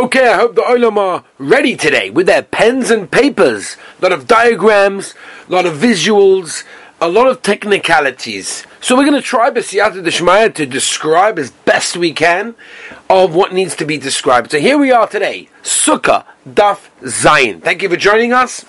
Okay, I hope the Olam are ready today with their pens and papers. A lot of diagrams, a lot of visuals, a lot of technicalities. So we're going to try B'siyata Deshmaya to describe as best we can of what needs to be described. So here we are today, Sukkah Daf Zayin. Thank you for joining us.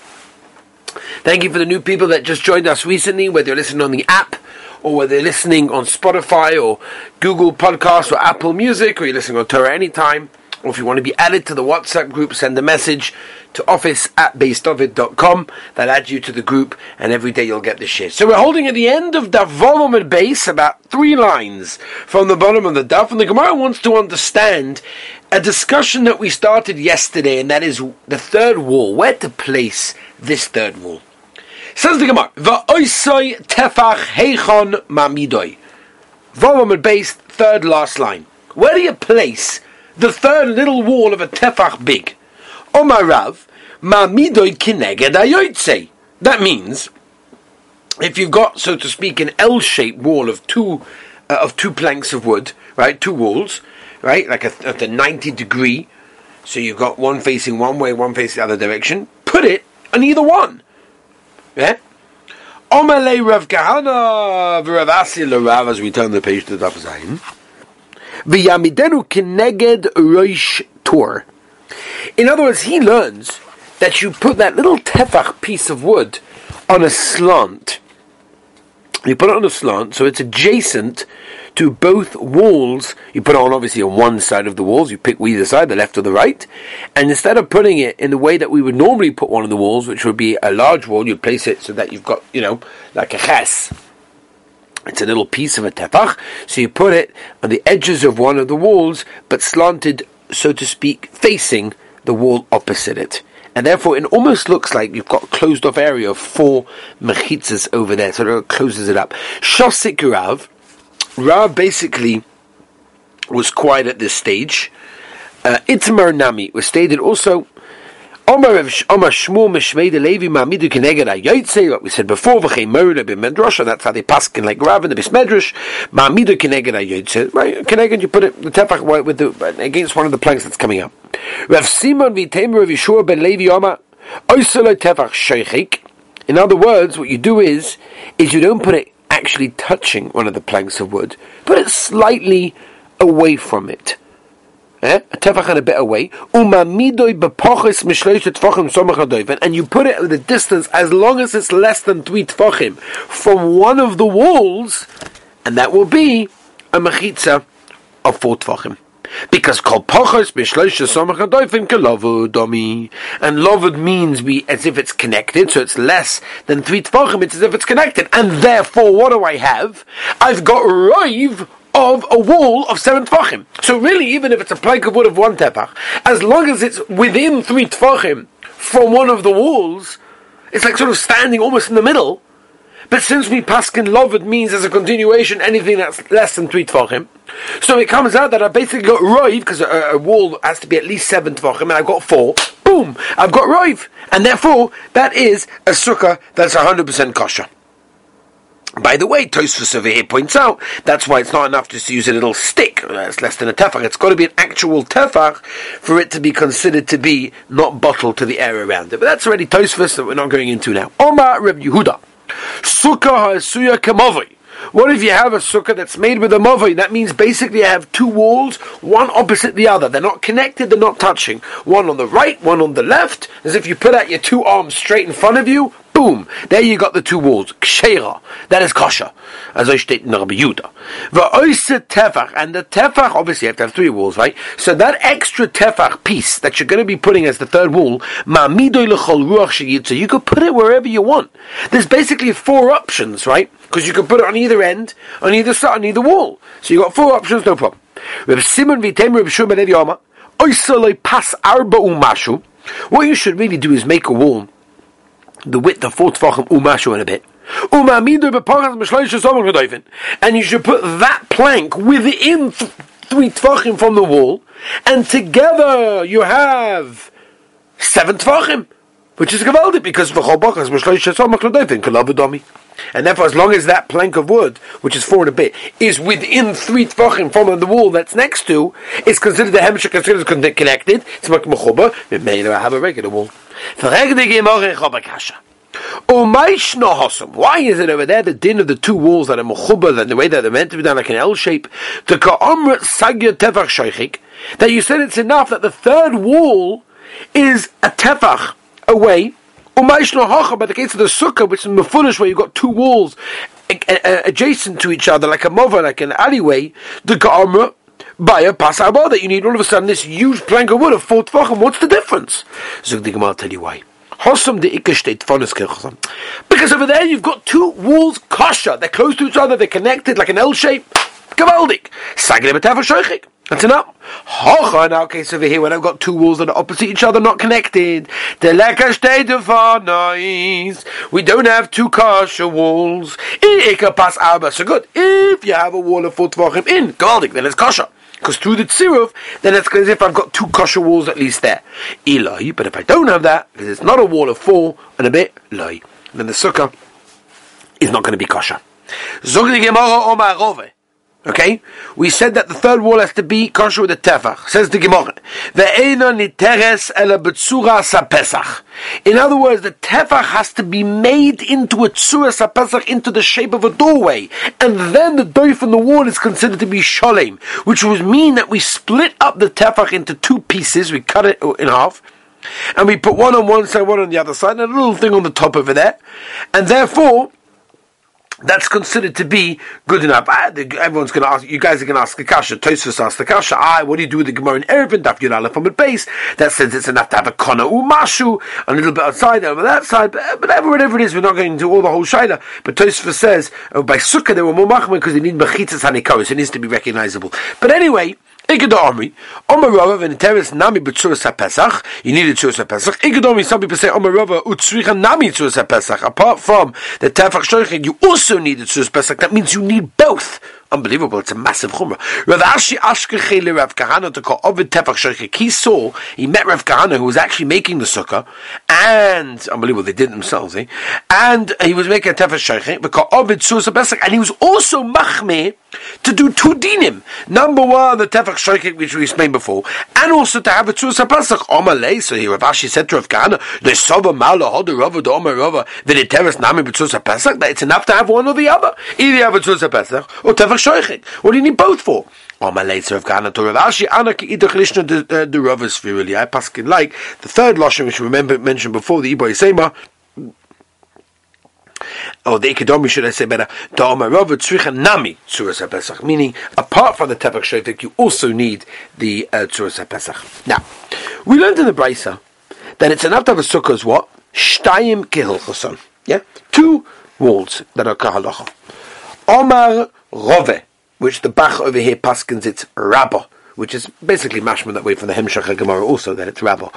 Thank you for the new people that just joined us recently, whether you're listening on the app or whether you're listening on Spotify or Google Podcasts or Apple Music or you're listening on Torah anytime or if you want to be added to the WhatsApp group, send a message to office at basedovid.com. That adds you to the group, and every day you'll get the shit. So we're holding at the end of the volume at base, about three lines from the bottom of the daf, and the Gemara wants to understand a discussion that we started yesterday, and that is the third wall. Where to place this third wall? Says the Gemara, Va'oisoi tefach heichon mamidoi. Volume at base, third last line. Where do you place the third little wall of a tefach big. Omarav, ma'midoi kineged ayoytse. That means, if you've got, so to speak, an L-shaped wall of two uh, of two planks of wood, right, two walls, right, like a, at a ninety degree, so you've got one facing one way, one facing the other direction. Put it on either one. Yeah. Omele Rav Kahana, Rav Asil Rav, as we turn the page to the Zayin. V'yamidenu kineged roish tor. In other words, he learns that you put that little tefach piece of wood on a slant. You put it on a slant, so it's adjacent to both walls. You put it on obviously on one side of the walls. You pick either side, the left or the right. And instead of putting it in the way that we would normally put one of the walls, which would be a large wall, you place it so that you've got, you know, like a ches it's a little piece of a tefach, so you put it on the edges of one of the walls, but slanted, so to speak, facing the wall opposite it. And therefore, it almost looks like you've got a closed off area of four mechitzas over there, so it closes it up. Shosik Rav, Rav basically was quiet at this stage. Uh, Itmar Nami was stated also Omar Shmuel Mishmei Levi Mamidu Keneged Ayoytze, like we said before, V'chei B'Medrash, and that's how they pass in like Rav in the Bismedrash, Mamidu Keneged Ayoytze, right? Keneged, you put it, the tefach with the, against one of the planks that's coming up. Rav Simon V'Temer Rav Yeshua Ben Levi Omar, Oyselo Tefach Sheichik. In other words, what you do is, is you don't put it actually touching one of the planks of wood, put it slightly away from it eh? a tefach and a bit away, umamidoi bepochis mishloish tefachim somach and you put it at the distance as long as it's less than three tefachim from one of the walls, and that will be a mechitza of four tefachim. Because kol pochos b'shloisha somach adoifim kelovud domi, and lovud means be as if it's connected, so it's less than three tefachim. It's as if it's connected, and therefore, what do I have? I've got roiv of a wall of seven tefachim. So really, even if it's a plank of wood of one tefach, as long as it's within three tefachim from one of the walls, it's like sort of standing almost in the middle. But since we paskin it means as a continuation anything that's less than three tefachim. So it comes out that I basically got roiv because a, a, wall has to be at least seven tefachim, and I've got four. Boom! I've got roiv, and therefore that is a sukkah that's hundred percent kosher. By the way, Tosfos over here points out that's why it's not enough just to use a little stick. Uh, it's less than a tefach. It's got to be an actual tefach for it to be considered to be not bottled to the air around it. But that's already Tosfos that we're not going into now. Omar Reb Yehuda, Sukkah ha'suya kemovoi. What if you have a sukkah that's made with a movai? That means basically I have two walls, one opposite the other. They're not connected, they're not touching. One on the right, one on the left, as if you put out your two arms straight in front of you, Boom! There you got the two walls. Ksheira. That is kosher. As I state in Rabbi Yehuda. The tefach. And the tefach, obviously you have to have three walls, right? So that extra tefach piece that you're going to be putting as the third wall, ma'midoy l'chol ruach So you could put it wherever you want. There's basically four options, right? Because you can put it on either end, on either side, on either wall. So you've got four options, no problem. Reb Simon v'tem Reb Shua ben Levi Oma. pas arba umashu. What you should really do is make a wall the width of four tefachim umashu in a bit. And you should put that plank within th- three tefachim from the wall, and together you have seven tefachim. which is gavaldi because and therefore, as long as that plank of wood, which is four and a bit, is within three tvachim from the wall that's next to, is considered the hemshech considered connected. It's like mechuba. It may have a regular wall. Why is it over there the din of the two walls that are mechuba, and the way that they're meant to be done like an L shape? The ka'omr sagya tefach shaychik. That you said it's enough that the third wall is a tefach away. Umayshno hocha, by the case of the sukkah, which is mefunish, where you've got two walls adjacent to each other, like a mova, like an alleyway, the ka'omr by a pasabah that you need all of a sudden this huge plank of wood of four tvachim. What's the difference? The Gemara tell you why. Because over there you've got two walls kosher. They're close to each other, they're connected like an L shape. Gewaldig. That's enough. Hocha, in our case over here, when I've got two walls that are opposite each other, not connected. We don't have two kosher walls. So good. If you have a wall of four tvachim in, gewaldig, then it's kosher. Because through the tziruf, then it's as if I've got two kosher walls at least there. Eloi, but if I don't have that, because it's not a wall of four and a bit, loi, then the sukkah is not going to be. Zog Gemara Omar. Okay? We said that the third wall has to be kosher with the tefach. Says the Gemara. Niteres sa In other words, the tefach has to be made into a tzura sa into the shape of a doorway. And then the doif in the wall is considered to be sholem, which would mean that we split up the tefach into two pieces, we cut it in half, and we put one on one side, one on the other side, and a little thing on the top over there. And therefore, that's considered to be good enough. Ah, everyone's going to ask, you guys are going to ask the kasha. Tosfos asked the kasha. Ah, what do you do with the Gemara in Erevin? Daf Yud from the base that says it's enough to have a kona umashu, a little bit outside over that side. But whatever, whatever it is, we're not going to do all the whole shaila. But Tosfos says oh, by sukkah they were more machman because they need mechitzas hanikoris. It needs to be recognizable. But anyway. Igad Omri, Omer Rava, and Teres Nami B'Tzuras HaPesach, you need a Tzuras HaPesach. Igad Omri, some people say Omer Rava, Utzricha Nami Tzuras HaPesach. Apart from the Tefach Shoichin, you also need a HaPesach. That means you need both. Unbelievable, it's a massive chumrah. Rav Ashi Ashkechele Rav Kahana to call Ovid Tefach Shoichik. He saw, he met Rav Kahana who was actually making the sukkah, and, unbelievable, they did it themselves, eh? And he was making a Tefach Shoichik, because Ovid Tzuras HaPesach, and he was also Machmeh, to do two dinim. Number one, the tefach shoykik, which we explained before, and also to have a tzur sapasach. Omalei, so here Rav Ashi said to Rav Kahana, the soba mala hodu rava the omer rava v'niteres nami b'tzur sapasach. That it's enough to have one or the other. Either have a tzur sapasach or tefach shoykik. What do you need both for? Rav Kahana to Rav Ashi, anak idach lishna the ravas. I like the third lashon which we remember mentioned before the iboy or the Ikedomi should I say better, the Omarova Tzricha Nami Tzuras HaPesach, meaning apart from the Tefach Shofik, you also need the uh, Tzuras HaPesach. Now, we learned in the Brisa that it's enough to have a sukkah as what? Shtayim. Yeah? Two walls that are Kahalacha. Omar Rove, which the Bach over here paskins it's Rabbah which is basically mashman that way from the Hemshach Gemara also that it's Rabbo.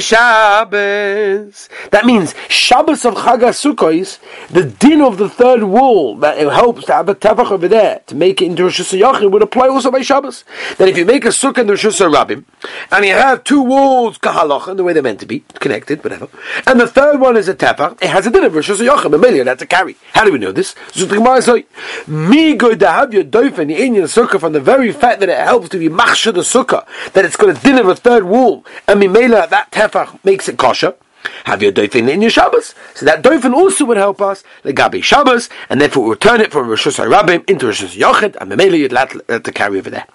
Shabbos. That means Shabbos of Chag Sukkos, the din of the third wall that it helps to have a tefach over there to make it into a Shusayachim would apply also by Shabbos. That if you make a sukkah in the Shusay Rabbim and you have two walls kahalach the way they're meant to be connected, whatever, and the third one is a tefach, it has a din of Rosh Hashanah, a million that's a carry. How do we know this? The Gemara says, "Me go to have your dofen in your sukkah from the very fact that it helps to be machshir the sukkah, that it's got a din of a third wall, and mimela that tefach makes it kosher. Have your doifin in your Shabbos. So that doifin also would help us, the Gabi Shabbos, and therefore we turn it from Rosh Hashanah into Rosh Yochid, and Memela you'd like uh, to carry over there.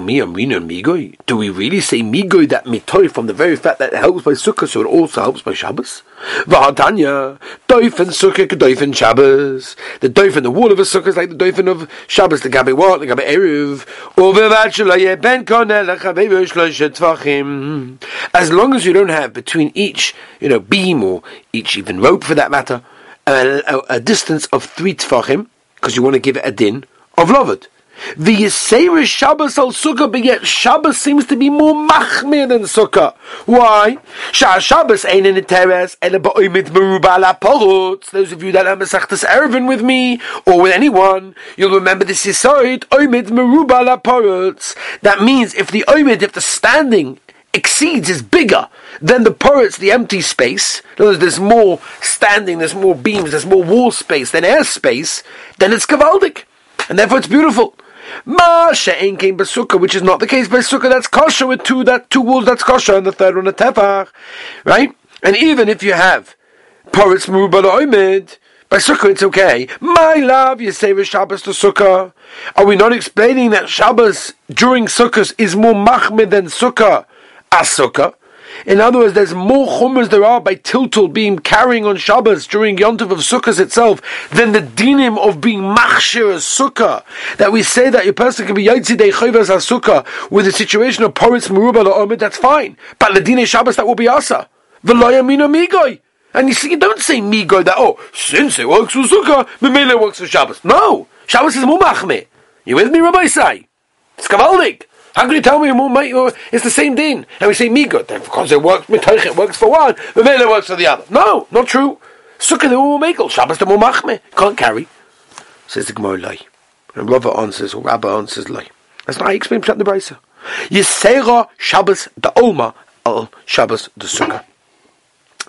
Eish Abaya. Do we really say migoy that mitoy from the very fact that it helps by sukkah, so it also helps by Shabbos? V'hatanya, doif and sukkah, doif and Shabbos. The doif and the wall of a sukkah is like the doif of Shabbos, the gabi what, the gabi eruv. As long as you don't have between each, you know, beam or each even rope for that matter, a, a, a distance of three tfachim, because you want to give it a din of loved. The Yisera Shabbos al Sukkah, but yet Shabbos seems to be more machmir than Sukkah. Why? Shah Shabbos ain't in the teres, and ba'oimid meruba la porutz. Those of you that are Masachtas Erevin with me, or with anyone, you'll remember this Yisoid, oimid meruba la porutz. That means if the oimid, if the standing exceeds, is bigger than the poritz, the empty space, words, there's more standing, there's more beams, there's more wall space than air space, then it's kavaldik. And therefore it's beautiful. Ma she'en came basukkah, which is not the case by sukkah. That's kosher with two that two walls. That's kosher, and the third one a tefach, right? And even if you have poritz merubah oimid, by sukkah it's okay. My love, you say with Shabbos to sukkah. Are we not explaining that Shabbos during sukkahs is more machmid than sukkah as sukkah? In other words, there's more chumras there are by tiltul being carrying on Shabbos during Yontif of Sukkot itself than the dinim of being machshir as Sukkah. That we say that a person can be yaitzi chayvas as Sukkah with a situation of poritz meruba la'omid, that's fine. But the dine Shabbos that will be asa. V'loya mina migoy. And you see, you don't say migoy that, oh, since it works for Sukkah, Memele works for Shabbos. No! Shabbos is mumachme. You with me, Rabbi Sai? It's kavaldik. How can you tell me it's the same din? And we say then because it works mitoich, it works for one, the mele works for the other. No, not true. Sukkah the more umakel, Shabbos the mumachme. Can't carry. Says the Gemara lie. And Rava answers, or Rabba answers lie. That's not how I explain the Brisa. Yisera Shabbos the Oma al Shabbos the Sukkah.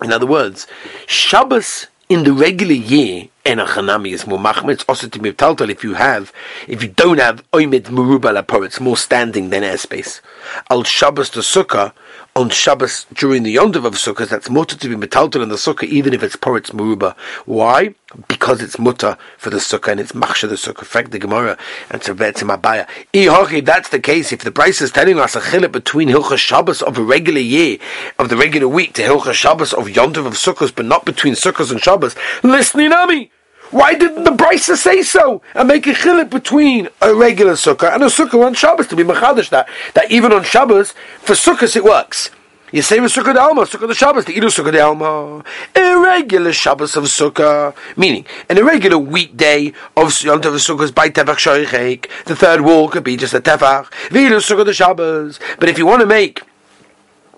In other words, Shabbos in the regular year and a is more machmer. It's also to be taltal if you have, if you don't have oimid meruba lapor, it's more standing than airspace. Al Shabbos to Sukkah, on Shabbos during the Yontiv of Sukkah, that's mutter to be metaltal in the Sukkah, even if it's poritz meruba. Why? Because it's mutter for the Sukkah and it's machsha the Sukkah. Fact the Gemara and it's a abaya. If that's the case, if the price is telling us a chilip between Hilchah Shabbos of a regular year, of the regular week, to Hilchah Shabbos of Yontiv of Sukkahs, but not between Sukkahs and Shabbos, listening me. Why didn't the Brisa say so and make a chilik between a regular sukkah and a sukkah on Shabbos to be machadish that that even on Shabbos for sukkahs it works. You say with sukkah de alma, sukkah de Shabbos, the idu sukkah de alma, irregular Shabbos of sukkah, meaning an irregular weekday of yontav sukkahs by tefach shoychek. The third wall could be just a tefach. Vidu sukkah de Shabbos, but if you want to make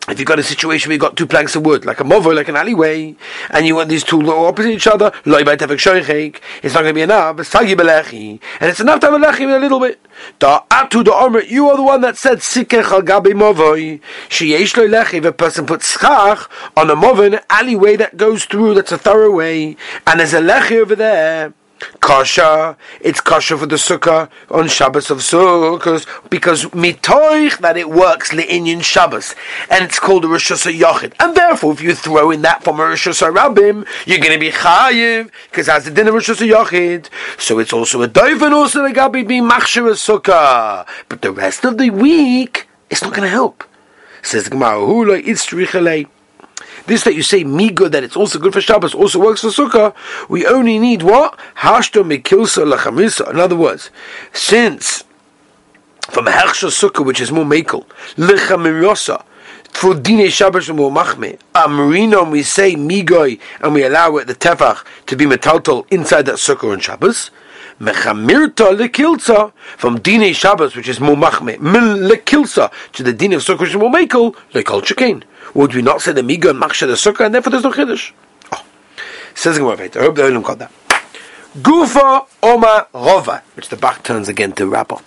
if you've got a situation where you've got two planks of wood, like a movo, like an alleyway, and you want these two opposite each other, it's not going to be enough. And it's enough to have a lechi a little bit. You are the one that said sikech. If a person puts schach on a movo, an alleyway that goes through, that's a thorough way, and there's a lechi over there. Kasha, it's kasha for the sukkah on Shabbos of Sukkot because mitoich that it works le'inyan Shabbos and it's called a Rosh Yochid. And therefore, if you throw in that from a Rosh Rabbim, you're going to be chayiv because as the din of Rosh. So it's also a doiv also the gabi be machshir sukkah. But the rest of the week, it's not going to help. Says the Gemara. This that you say migo that it's also good for Shabbos also works for Sukkah. We only need what hashto mikilsa lachamisa. In other words, since from hechsha Sukkah, which is more mekel lechamirosa. For dine Shabbos and more machme. Amrino we say migoy and we allow it the tefach to be metaltal inside that sukkah on Shabbos. Mechamirta lekilza from dine Shabbos, which is more machme, lekilza to the dine of sukkah, which is more lekol chikain. Would we not say the miga and the sukkah, and therefore there's no chiddush? Oh. Says the Gemara. I hope the Olim got that. Gufa Oma Rova, which the back turns again to Rabba.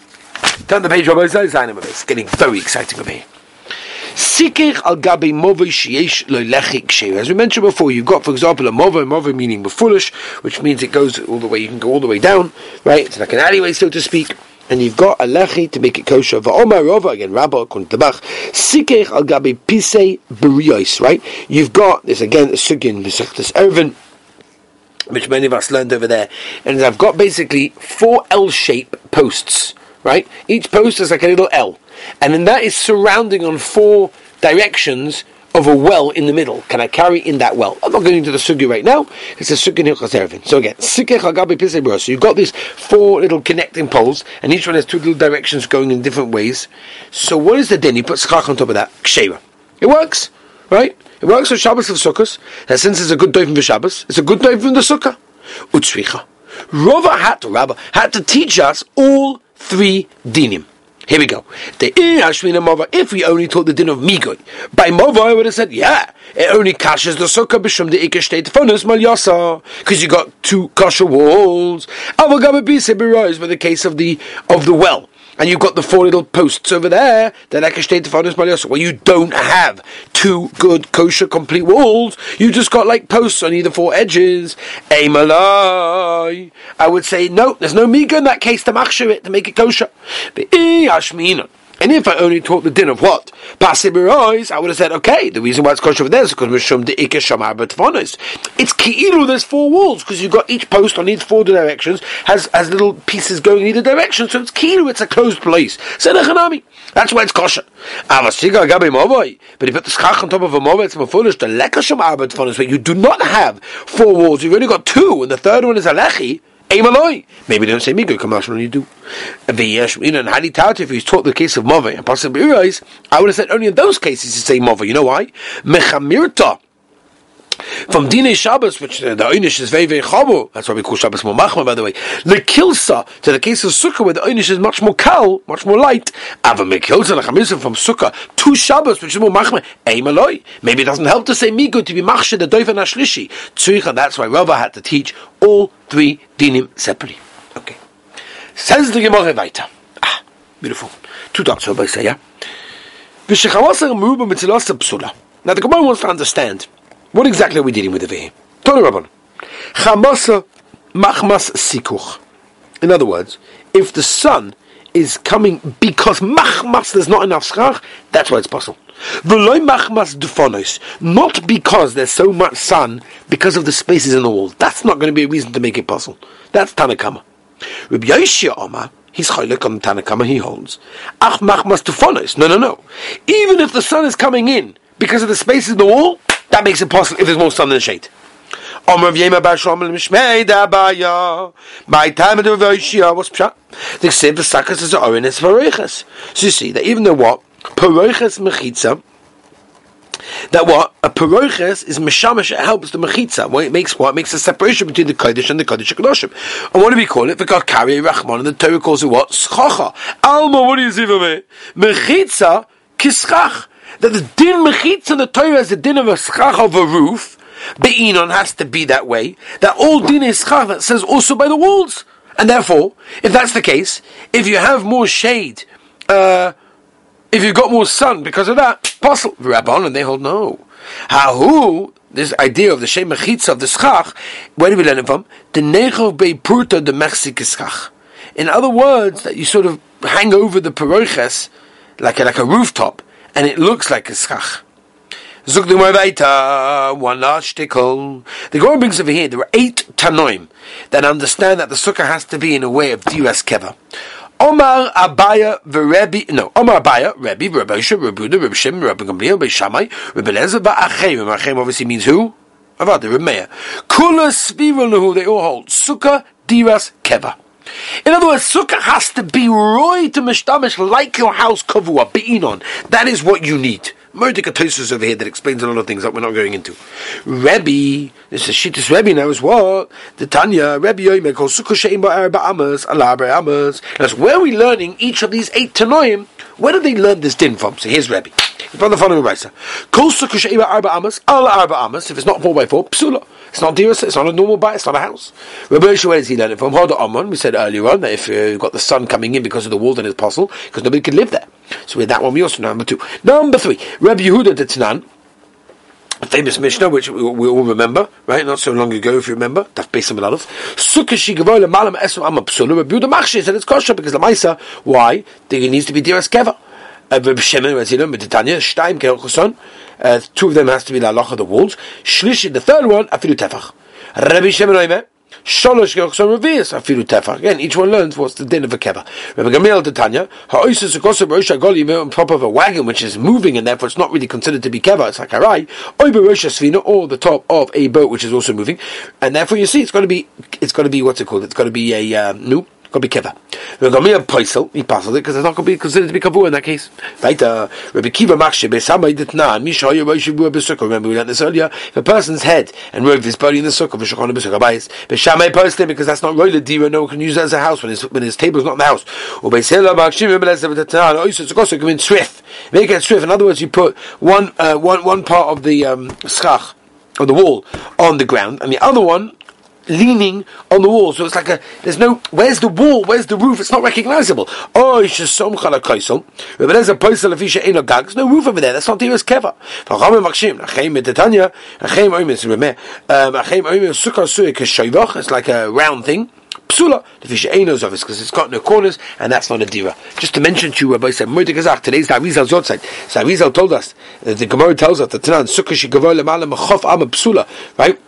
Turn the page, of It's getting very exciting over here. As we mentioned before, you've got, for example, a movo, movo meaning foolish, which means it goes all the way, you can go all the way down, right? It's like an alleyway, so to speak and you've got a lechi to make it kosher. Va'omar rova again, Rabba Bach, sikech al gabi pisei beriyos. Right? You've got this again, sugin, this ervin, which many of us learned over there, and I've got basically four L-shape posts. Right? Each post is like a little L, and then that is surrounding on four directions of a well in the middle. Can I carry in that well? I'm not going into the sugi right now. It's a sugi in So again, so you've got these four little connecting poles, and each one has two little directions going in different ways. So what is the din? He puts schach on top of that. Ksheva. It works, right? It works for Shabbos of Sukkot. And since it's a good day for Shabbos, it's a good day from the Sukkah. Utsvicha. Rova had to, Rabba, had to teach us all three dinim. Here we go. The if we only taught the din of Migoy, by Mova I would have said, yeah, it only kashes the sukkah b'shum the ikah state funus mal yasa, because you got two kasha walls. Avagabe berois, but the case of the of the well. And you've got the four little posts over there, then. Well, you don't have two good kosher complete walls. You just got like posts on either four edges. Amalai. I would say no. There's no miga in that case to machshir it to make it kosher. And if I only taught the din of what? Pasibirois, I would have said, okay, the reason why it's kosher over there is because Mishum de Ike Shamar Betvonis. It's Ki'ilu, there's four walls, because you've got each post on each four directions, has, has little pieces going in either direction, so it's Ki'ilu, it's a closed place. Senechanami. That's why it's kosher. But if you put the schach on top of a mova, it's more foolish. The lekker Shamar Betvonis, but you do not have four walls, you've only got two, and the third one is a lechi, Maybe they don't say Migo when you do. V'yesh, uh, you know, and Hadi Tauti, if he's taught the case of Mava, and possibly realize, I would have said only in those cases to say Mava. You know why? Mechamirta. From Dine Shabbos, which uh, the Einish is very, very chabu, that's why we call Shabbos more machma, by the way. The Kilsa, to the case of Sukkah, where the Einish is much more kal, much more light. Ava the Chamisa from Sukkah, two Shabbos, which is more machma, Eimaloi. Maybe it doesn't help to say Migo to be machshe, the Doiva Nashlishi. Tzricha, that's why Rava had to teach all three dinim separately. Okay. Says the Gemara weiter. Ah, beautiful. Two dots, I say, yeah? Now the Gemara wants to understand what exactly are we dealing with over here? Torah Rabban. Chamasa machmas sikuch. In other words, if the sun is coming because machmas there's not enough schach, that's why it's possible. V'loy machmas dufonos, not because there's so much sun because of the spaces in the wall. That's not going to be a reason to make it possible. That's Tanakama. Rabbi Yoshia Omar, he's chaylik on Tanakama, he holds. Ach machmas dufonos. No, no, no. Even if the sun is coming in because of the spaces in the wall, that makes it possible if there's more sun than shade. Omer Yema Bashom Mishmei Dabaya. My time of the Voishia was pshat. The same for Sakas is Orenes Vareches. So you see that even though what? Paroiches Mechitza. That what a paroiches is meshamash. It helps the mechitza. What it makes what it makes a separation between the kodesh and the kodesh hakadoshim. And what do we call it? Because carry rachman and the Torah calls it what schacha. Alma, what do you see for me? Mechitza kischach that the din mechitza the Torah is the din of a schach of a roof. Be'inon has to be that way. That all din is schach that says also by the walls. And therefore, if that's the case, if you have more shade, uh, if you've got more sun because of that, possible. Rabban, and they hold no. Hahu, this idea of the shem mechitza of the schach, where do we learn it from? The nechov beipurta the mechzik schach. In other words, that you sort of hang over the paroiches like a, like a rooftop, and it looks like a schach. Zug the one last shtickle. The Gemara brings over here, there are eight tanoim that understand that the sukkah has to be in a way of diras keva. Omar Abaya v'Rebbi, no, Omar Abaya, Rebbe, Rebbe Isha, Rebbe Uda, Rebbe Shem, Rebbe Gamliel, Rebbe Shammai, Rebbe Lezer, Ba'achem, Ba'achem obviously means who? Avada, Rebbe Meir. Kula Svira Lahu, they all hold. Sukkah, Diras, Keva. In other words, sukkah has to be roy to mishtamish like your house kavua, be'inon. That is what you need. Murdik Atosus over here that explains a lot of things that we're not going into. Rebbe, this is Shittis Rebbe now is what? The Tanya, Rebbe Yoime calls Sukkah Sheim Ba'ar Amas, Allah Amas. That's where are we learning each of these eight Tanoim. Where did they learn this din from? So here's Rebbe. From the following Raisa. Sukkah Sheim Ba'ar Amas, Allah Arba Amas. If it's not 4x4, Psula. It's not dearest, it's not a normal bite, it's not a house. Rabbi where does he learn it from? Hoda Amon, we said earlier on that if uh, you've got the sun coming in because of the wall, then it's possible, because nobody can live there. So with that one, we also know number two. Number three, Rabbi Yehuda the Tanan, famous Mishnah, which we, we, all remember, right? Not so long ago, if you remember. Daf Beis Aleph. Sukkah shigavoy lemalam esum am psula. Rabbi Yehuda machshir said it's kosher because the Maisa. Why? It needs to be diras keva. Uh. Uh, two of them has to be la of the walls. Shlishi, the third one, afilu tefach. Rabbi Shimon Oime, Sholosh Yochson Revius, afilu tefach. Again, each one learns what's the din of a keva. Rabbi Gamil the Tanya, ha'oisus akosa b'rosha goli on top of a wagon which is moving and therefore it's not really considered to be keva, it's like harai, oi b'rosha svina, or the top of a boat which is also moving, and therefore you see it's got to be, it's got to be, what's it called, it's got to be a, um, no, Got to be keva. Regami a poisel, he passes it because it's not going to be considered to be kavu in that case. Right? Rabbi Kiva Makshe Besamay Ditnan Misha Yobashi Bua Besukah. Remember we learned this earlier. If a person's head and rove his body in the sukkah, Vishakona Besukah Bayis. Beshamay posted because that's not roiler dira. No one can use it as a house when his when his table is not in the house. Or Beisela Makshe Rebelez Ditnan. Oh, so it's also come in swift. Make it swift. In other words, you put one uh, one one part of the um, schach of the wall on the ground, and the other one leaning on the wall. So it's like a, there's no, where's the wall? Where's the roof? It's not recognizable. Oh, it's just some chala kaisel. But there's a posel of isha a gag. There's no roof over there. That's not Tiras Keva. Um, Suya k'shoivach. It's like a round thing. Psula, the fish ainos of it because it's got no corners, and that's not a dira. Just to mention to you, Rabbi said, Murder Gazach, today's the Arizal's outside. So Arizal told us, the Gemara tells us that Tanan, Sukkah Shigavor Lemala Mechof Ama Psula, right?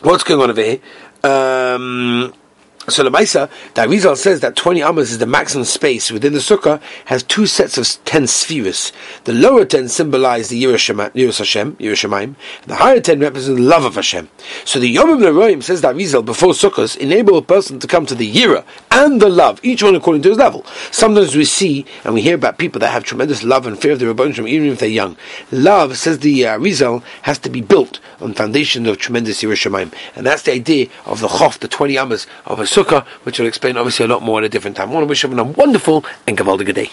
What's going on over here? Um, so the Maisa, the Arizal says that 20 amas is the maximum space within the sukkah, has two sets of 10 spheres. The lower 10 symbolize the Yiras Hashem, Yerushalayim, the higher 10 represent the love of Hashem. So the Yom Neroim says that Arizal before sukkahs enable a person to come to the Yira and the love, each one according to his level. Sometimes we see and we hear about people that have tremendous love and fear of the Rabbanim even if they're young. Love, says the uh, has to be built on foundation of tremendous Yerushalayim. And that's the idea of the Chof, the 20 amas of a sukkah, which I'll explain obviously a lot more at a different time. I want to wish everyone a wonderful and gavaldiga day.